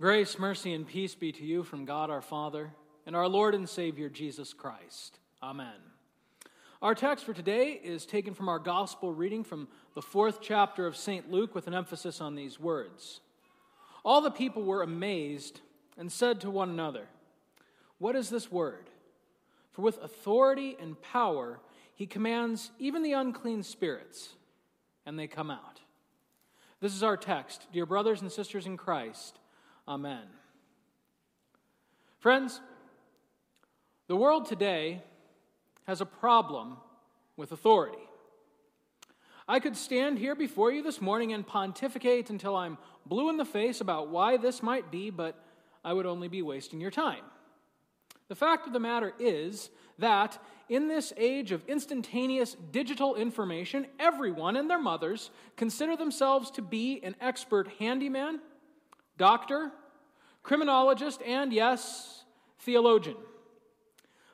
Grace, mercy, and peace be to you from God our Father and our Lord and Savior Jesus Christ. Amen. Our text for today is taken from our gospel reading from the fourth chapter of St. Luke with an emphasis on these words. All the people were amazed and said to one another, What is this word? For with authority and power he commands even the unclean spirits, and they come out. This is our text. Dear brothers and sisters in Christ, Amen. Friends, the world today has a problem with authority. I could stand here before you this morning and pontificate until I'm blue in the face about why this might be, but I would only be wasting your time. The fact of the matter is that in this age of instantaneous digital information, everyone and their mothers consider themselves to be an expert handyman, doctor, criminologist, and yes, theologian.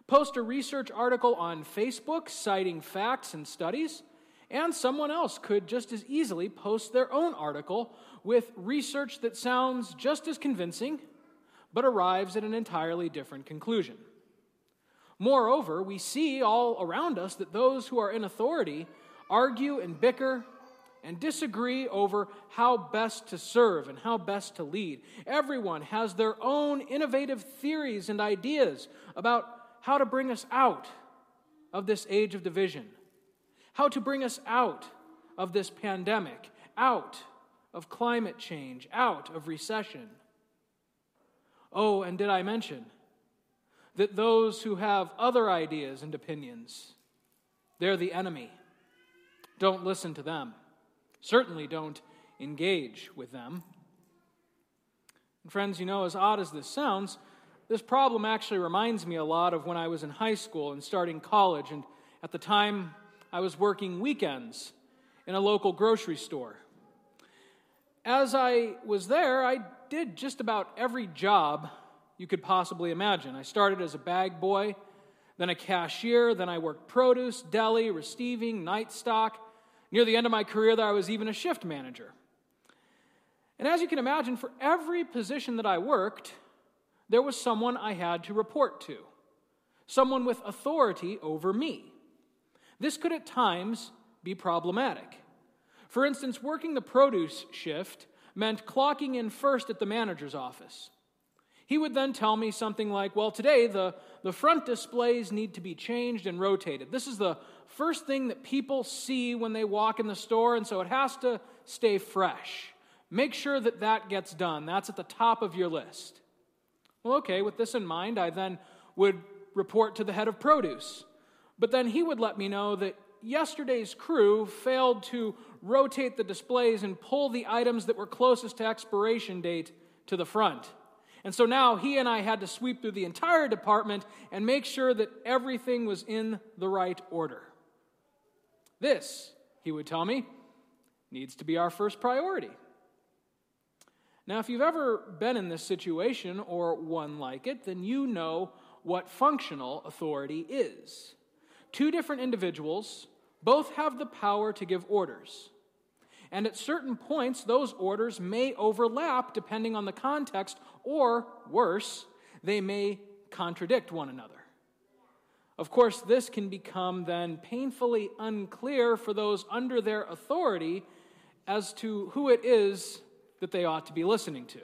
Post a research article on Facebook citing facts and studies, and someone else could just as easily post their own article with research that sounds just as convincing, but arrives at an entirely different conclusion. Moreover, we see all around us that those who are in authority argue and bicker and disagree over how best to serve and how best to lead. Everyone has their own innovative theories and ideas about how to bring us out of this age of division, how to bring us out of this pandemic, out of climate change, out of recession. Oh, and did I mention that those who have other ideas and opinions, they're the enemy? Don't listen to them. Certainly don't engage with them. And friends, you know, as odd as this sounds, this problem actually reminds me a lot of when I was in high school and starting college, and at the time I was working weekends in a local grocery store. As I was there, I did just about every job you could possibly imagine. I started as a bag boy, then a cashier, then I worked produce, deli, receiving, night stock, Near the end of my career, there I was even a shift manager. And as you can imagine, for every position that I worked, there was someone I had to report to, someone with authority over me. This could at times be problematic. For instance, working the produce shift meant clocking in first at the manager's office. He would then tell me something like, Well, today the, the front displays need to be changed and rotated. This is the first thing that people see when they walk in the store, and so it has to stay fresh. Make sure that that gets done. That's at the top of your list. Well, okay, with this in mind, I then would report to the head of produce. But then he would let me know that yesterday's crew failed to rotate the displays and pull the items that were closest to expiration date to the front. And so now he and I had to sweep through the entire department and make sure that everything was in the right order. This, he would tell me, needs to be our first priority. Now, if you've ever been in this situation or one like it, then you know what functional authority is. Two different individuals both have the power to give orders. And at certain points, those orders may overlap depending on the context, or worse, they may contradict one another. Of course, this can become then painfully unclear for those under their authority as to who it is that they ought to be listening to.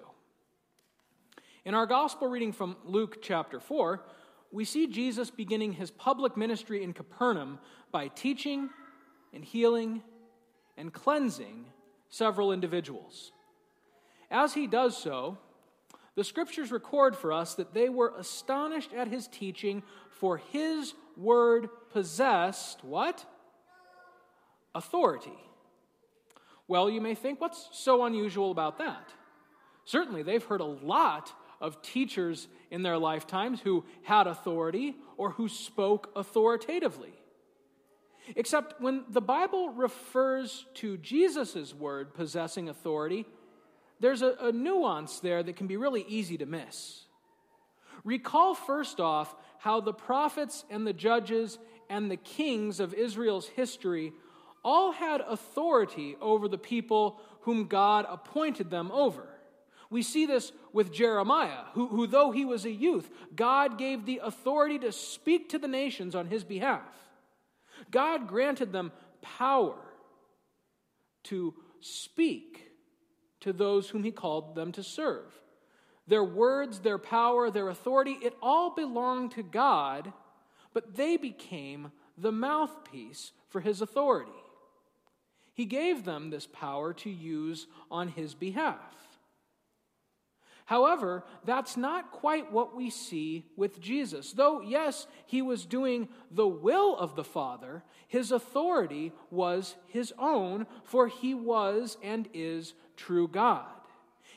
In our gospel reading from Luke chapter 4, we see Jesus beginning his public ministry in Capernaum by teaching and healing and cleansing several individuals. As he does so, the scriptures record for us that they were astonished at his teaching, for his word possessed what? Authority. Well, you may think, what's so unusual about that? Certainly, they've heard a lot of teachers in their lifetimes who had authority or who spoke authoritatively. Except when the Bible refers to Jesus' word possessing authority, there's a, a, nuance there that can be really easy to miss. Recall first off how the prophets and the judges and the kings of Israel's history all had authority over the people whom God appointed them over. We see this with Jeremiah, who, who, though he was a youth, God gave the authority to speak to the nations on his behalf. God granted them power to speak to those whom he called them to serve. Their words, their power, their authority, it all belonged to God, but they became the mouthpiece for his authority. He gave them this power to use on his behalf. However, that's not quite what we see with Jesus. Though, yes, he was doing the will of the Father, his authority was his own, for he was and is true God.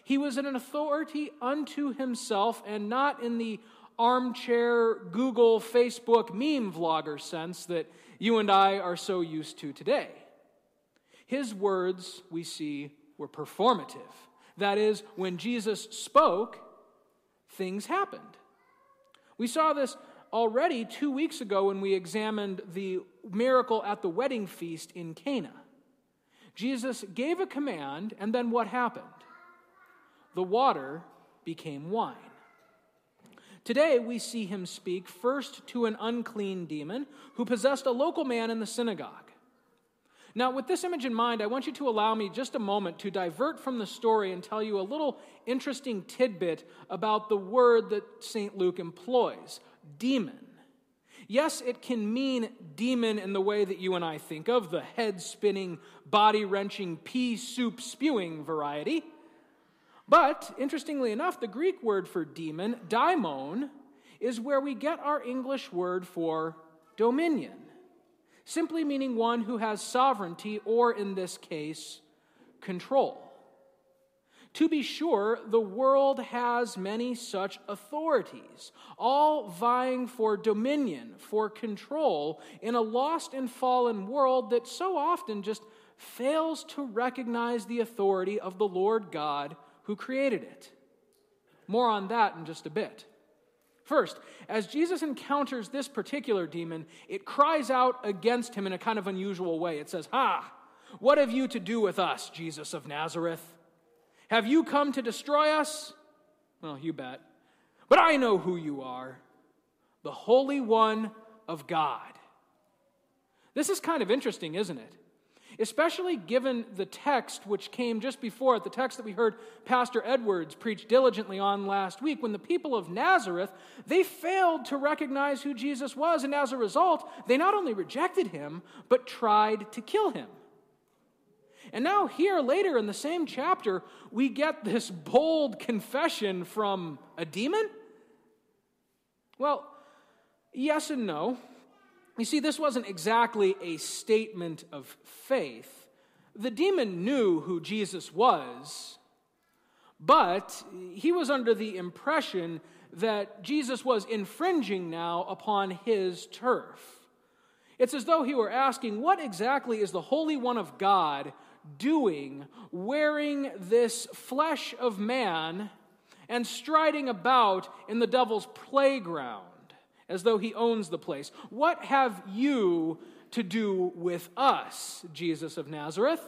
He was an authority unto himself and not in the armchair Google, Facebook meme vlogger sense that you and I are so used to today. His words, we see, were performative. That is, when Jesus spoke, things happened. We saw this already two weeks ago when we examined the miracle at the wedding feast in Cana. Jesus gave a command, and then what happened? The water became wine. Today, we see him speak first to an unclean demon who possessed a local man in the synagogue. Now, with this image in mind, I want you to allow me just a moment to divert from the story and tell you a little interesting tidbit about the word that St. Luke employs demon. Yes, it can mean demon in the way that you and I think of, the head spinning, body wrenching, pea soup spewing variety. But, interestingly enough, the Greek word for demon, daimon, is where we get our English word for dominion simply meaning one who has sovereignty, or in this case, control. To be sure, the world has many such authorities, all vying for dominion, for control, in a lost and fallen world that so often just fails to recognize the authority of the Lord God who created it. More on that in just a bit. First, as Jesus encounters this particular demon, it cries out against him in a kind of unusual way. It says, Ha! What have you to do with us, Jesus of Nazareth? Have you come to destroy us? Well, you bet. But I know who you are the Holy One of God. This is kind of interesting, isn't it? Especially given the text which came just before it, the text that we heard Pastor Edwards preach diligently on last week, when the people of Nazareth, they failed to recognize who Jesus was, and as a result, they not only rejected him, but tried to kill him. And now, here later in the same chapter, we get this bold confession from a demon? Well, yes and no. You see, this wasn't exactly a statement of faith. The demon knew who Jesus was, but he was under the impression that Jesus was infringing now upon his turf. It's as though he were asking, What exactly is the Holy One of God doing wearing this flesh of man and striding about in the devil's playground? As though he owns the place. What have you to do with us, Jesus of Nazareth?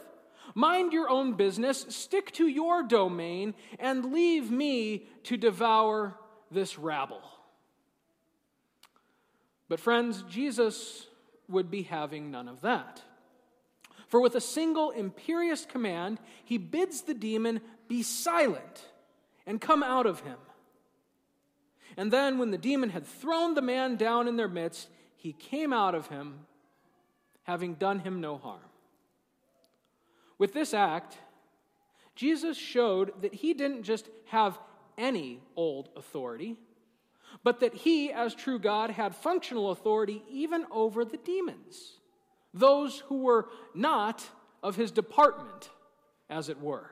Mind your own business, stick to your domain, and leave me to devour this rabble. But, friends, Jesus would be having none of that. For with a single imperious command, he bids the demon be silent and come out of him. And then, when the demon had thrown the man down in their midst, he came out of him, having done him no harm. With this act, Jesus showed that he didn't just have any old authority, but that he, as true God, had functional authority even over the demons, those who were not of his department, as it were.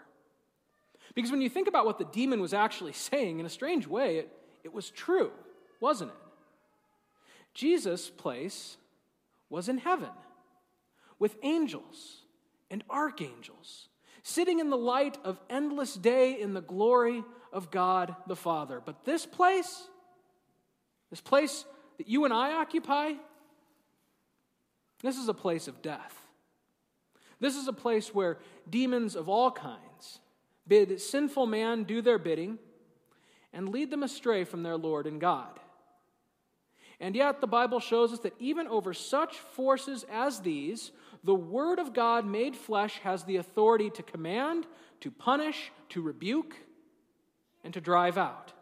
Because when you think about what the demon was actually saying, in a strange way, it, it was true, wasn't it? Jesus' place was in heaven with angels and archangels, sitting in the light of endless day in the glory of God the Father. But this place, this place that you and I occupy, this is a place of death. This is a place where demons of all kinds, bid sinful man do their bidding, and lead them astray from their Lord and God. And yet, the Bible shows us that even over such forces as these, the Word of God made flesh has the authority to command, to punish, to rebuke, and to drive out.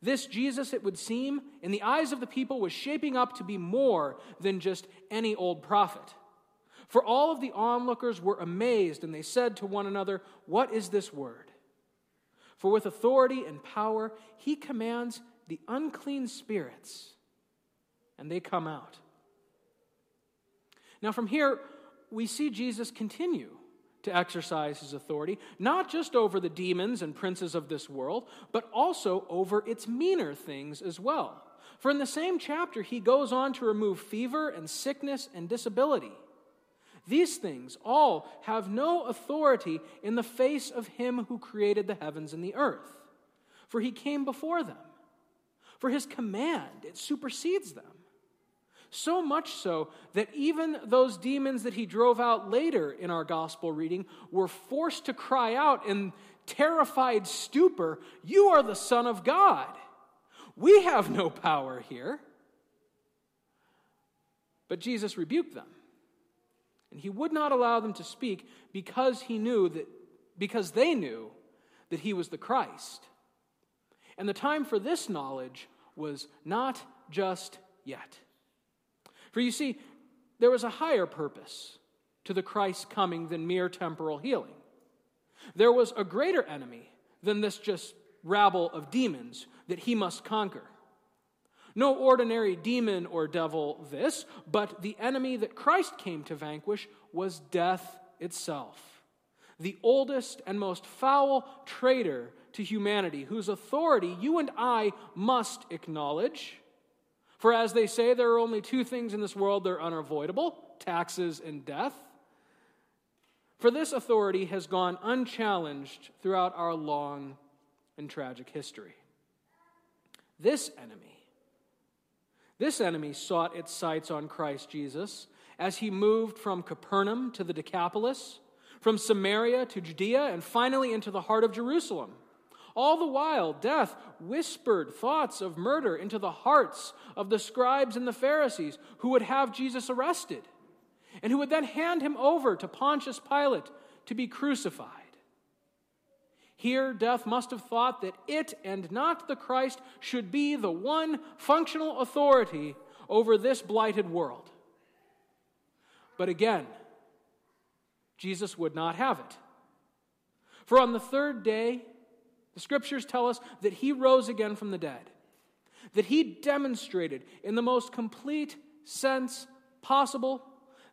This Jesus, it would seem, in the eyes of the people, was shaping up to be more than just any old prophet. For all of the onlookers were amazed, and they said to one another, What is this word? For with authority and power he commands the unclean spirits, and they come out. Now, from here, we see Jesus continue to exercise his authority, not just over the demons and princes of this world, but also over its meaner things as well. For in the same chapter, he goes on to remove fever and sickness and disability. These things all have no authority in the face of him who created the heavens and the earth, for he came before them. For his command, it supersedes them. So much so that even those demons that he drove out later in our gospel reading were forced to cry out in terrified stupor, You are the Son of God. We have no power here. But Jesus rebuked them. And he would not allow them to speak because he knew that because they knew that he was the Christ. And the time for this knowledge was not just yet. For you see, there was a higher purpose to the Christ coming than mere temporal healing. There was a greater enemy than this just rabble of demons that he must conquer. No ordinary demon or devil, this, but the enemy that Christ came to vanquish was death itself. The oldest and most foul traitor to humanity, whose authority you and I must acknowledge for as they say, there are only two things in this world that are unavoidable taxes and death. For this authority has gone unchallenged throughout our long and tragic history. This enemy, this enemy sought its sights on Christ Jesus as he moved from Capernaum to the Decapolis, from Samaria to Judea, and finally into the heart of Jerusalem. All the while, death whispered thoughts of murder into the hearts of the scribes and the Pharisees who would have Jesus arrested and who would then hand him over to Pontius Pilate to be crucified. Here, death must have thought that it and not the Christ should be the one functional authority over this blighted world. But again, Jesus would not have it. For on the third day, the scriptures tell us that he rose again from the dead, that he demonstrated in the most complete sense possible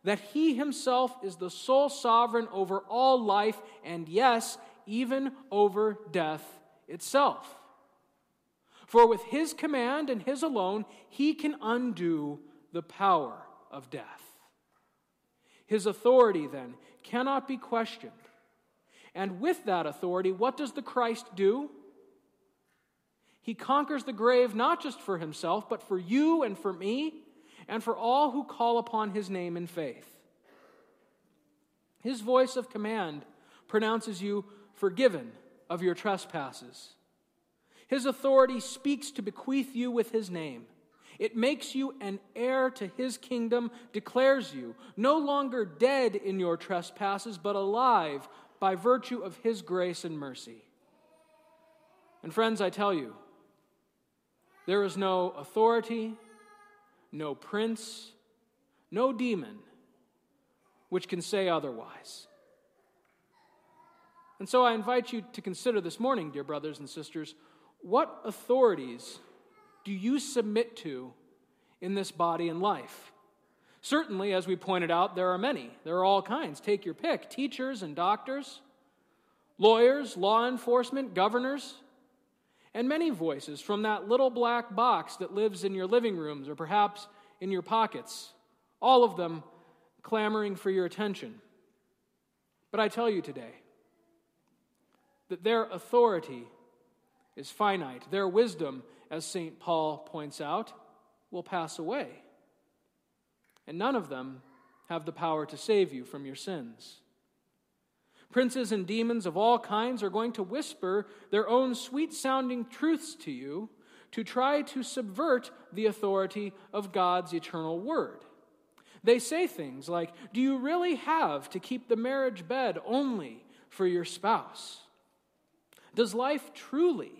that he himself is the sole sovereign over all life and, yes, even over death itself. For with his command and his alone, he can undo the power of death. His authority, then, cannot be questioned. And with that authority, what does the Christ do? He conquers the grave not just for himself, but for you and for me, and for all who call upon his name in faith. His voice of command pronounces you forgiven of your trespasses. His authority speaks to bequeath you with his name. It makes you an heir to his kingdom, declares you no longer dead in your trespasses, but alive by virtue of his grace and mercy. And friends, I tell you, there is no authority, no prince, no demon which can say otherwise. And so I invite you to consider this morning, dear brothers and sisters, what authorities do you submit to in this body and life? Certainly, as we pointed out, there are many. There are all kinds. Take your pick teachers and doctors, lawyers, law enforcement, governors, and many voices from that little black box that lives in your living rooms or perhaps in your pockets, all of them clamoring for your attention. But I tell you today that their authority is finite, their wisdom, as St. Paul points out, will pass away and none of them have the power to save you from your sins. Princes and demons of all kinds are going to whisper their own sweet sounding truths to you to try to subvert the authority of God's eternal word. They say things like, Do you really have to keep the marriage bed only for your spouse? Does life truly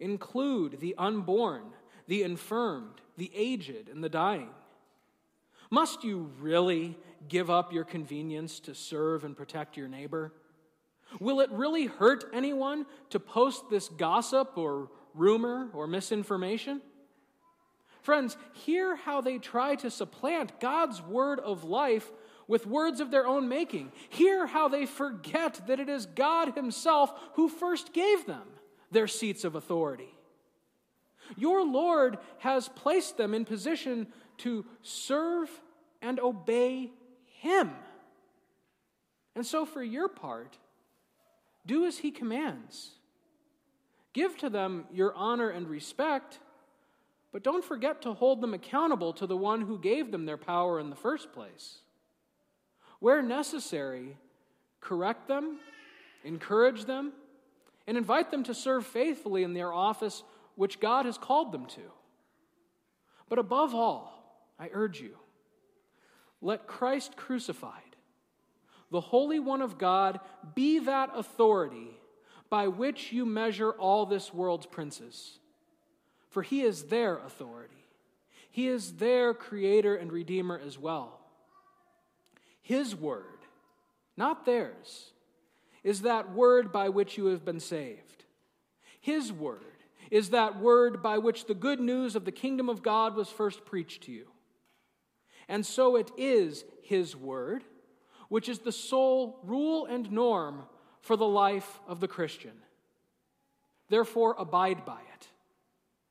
include the unborn, the infirmed, the aged, and the dying? Must you really give up your convenience to serve and protect your neighbor? Will it really hurt anyone to post this gossip or rumor or misinformation? Friends, hear how they try to supplant God's word of life with words of their own making. Hear how they forget that it is God Himself who first gave them their seats of authority. Your Lord has placed them in position to serve and obey Him. And so, for your part, do as he commands. Give to them your honor and respect, but don't forget to hold them accountable to the one who gave them their power in the first place. Where necessary, correct them, encourage them, and invite them to serve faithfully in their office which God has called them to. But above all, I urge you, let Christ crucified the Holy One of God, be that authority by which you measure all this world's princes. For he is their authority, he is their creator and redeemer as well. His word, not theirs, is that word by which you have been saved. His word is that word by which the good news of the kingdom of God was first preached to you. And so it is His word which is the sole rule and norm for the life of the Christian. Therefore, abide by it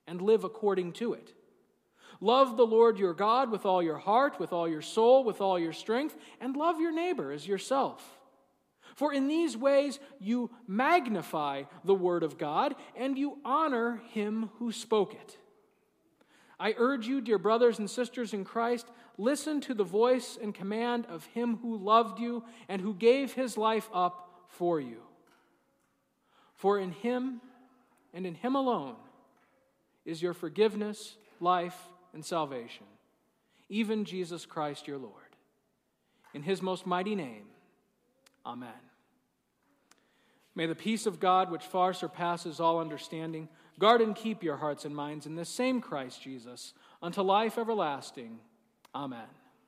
and live according to it. Love the Lord your God with all your heart, with all your soul, with all your strength, and love your neighbor as yourself. For in these ways you magnify the word of God and you honor him who spoke it. I urge you, dear brothers and sisters in Christ, listen to the voice and command of him who loved you and who gave his life up for you. For in him and in him alone is your forgiveness, life, and salvation, even Jesus Christ your Lord. In his most mighty name, amen. May the peace of God, which far surpasses all understanding, guard and keep your hearts and minds in this same Christ Jesus unto life everlasting. Amen.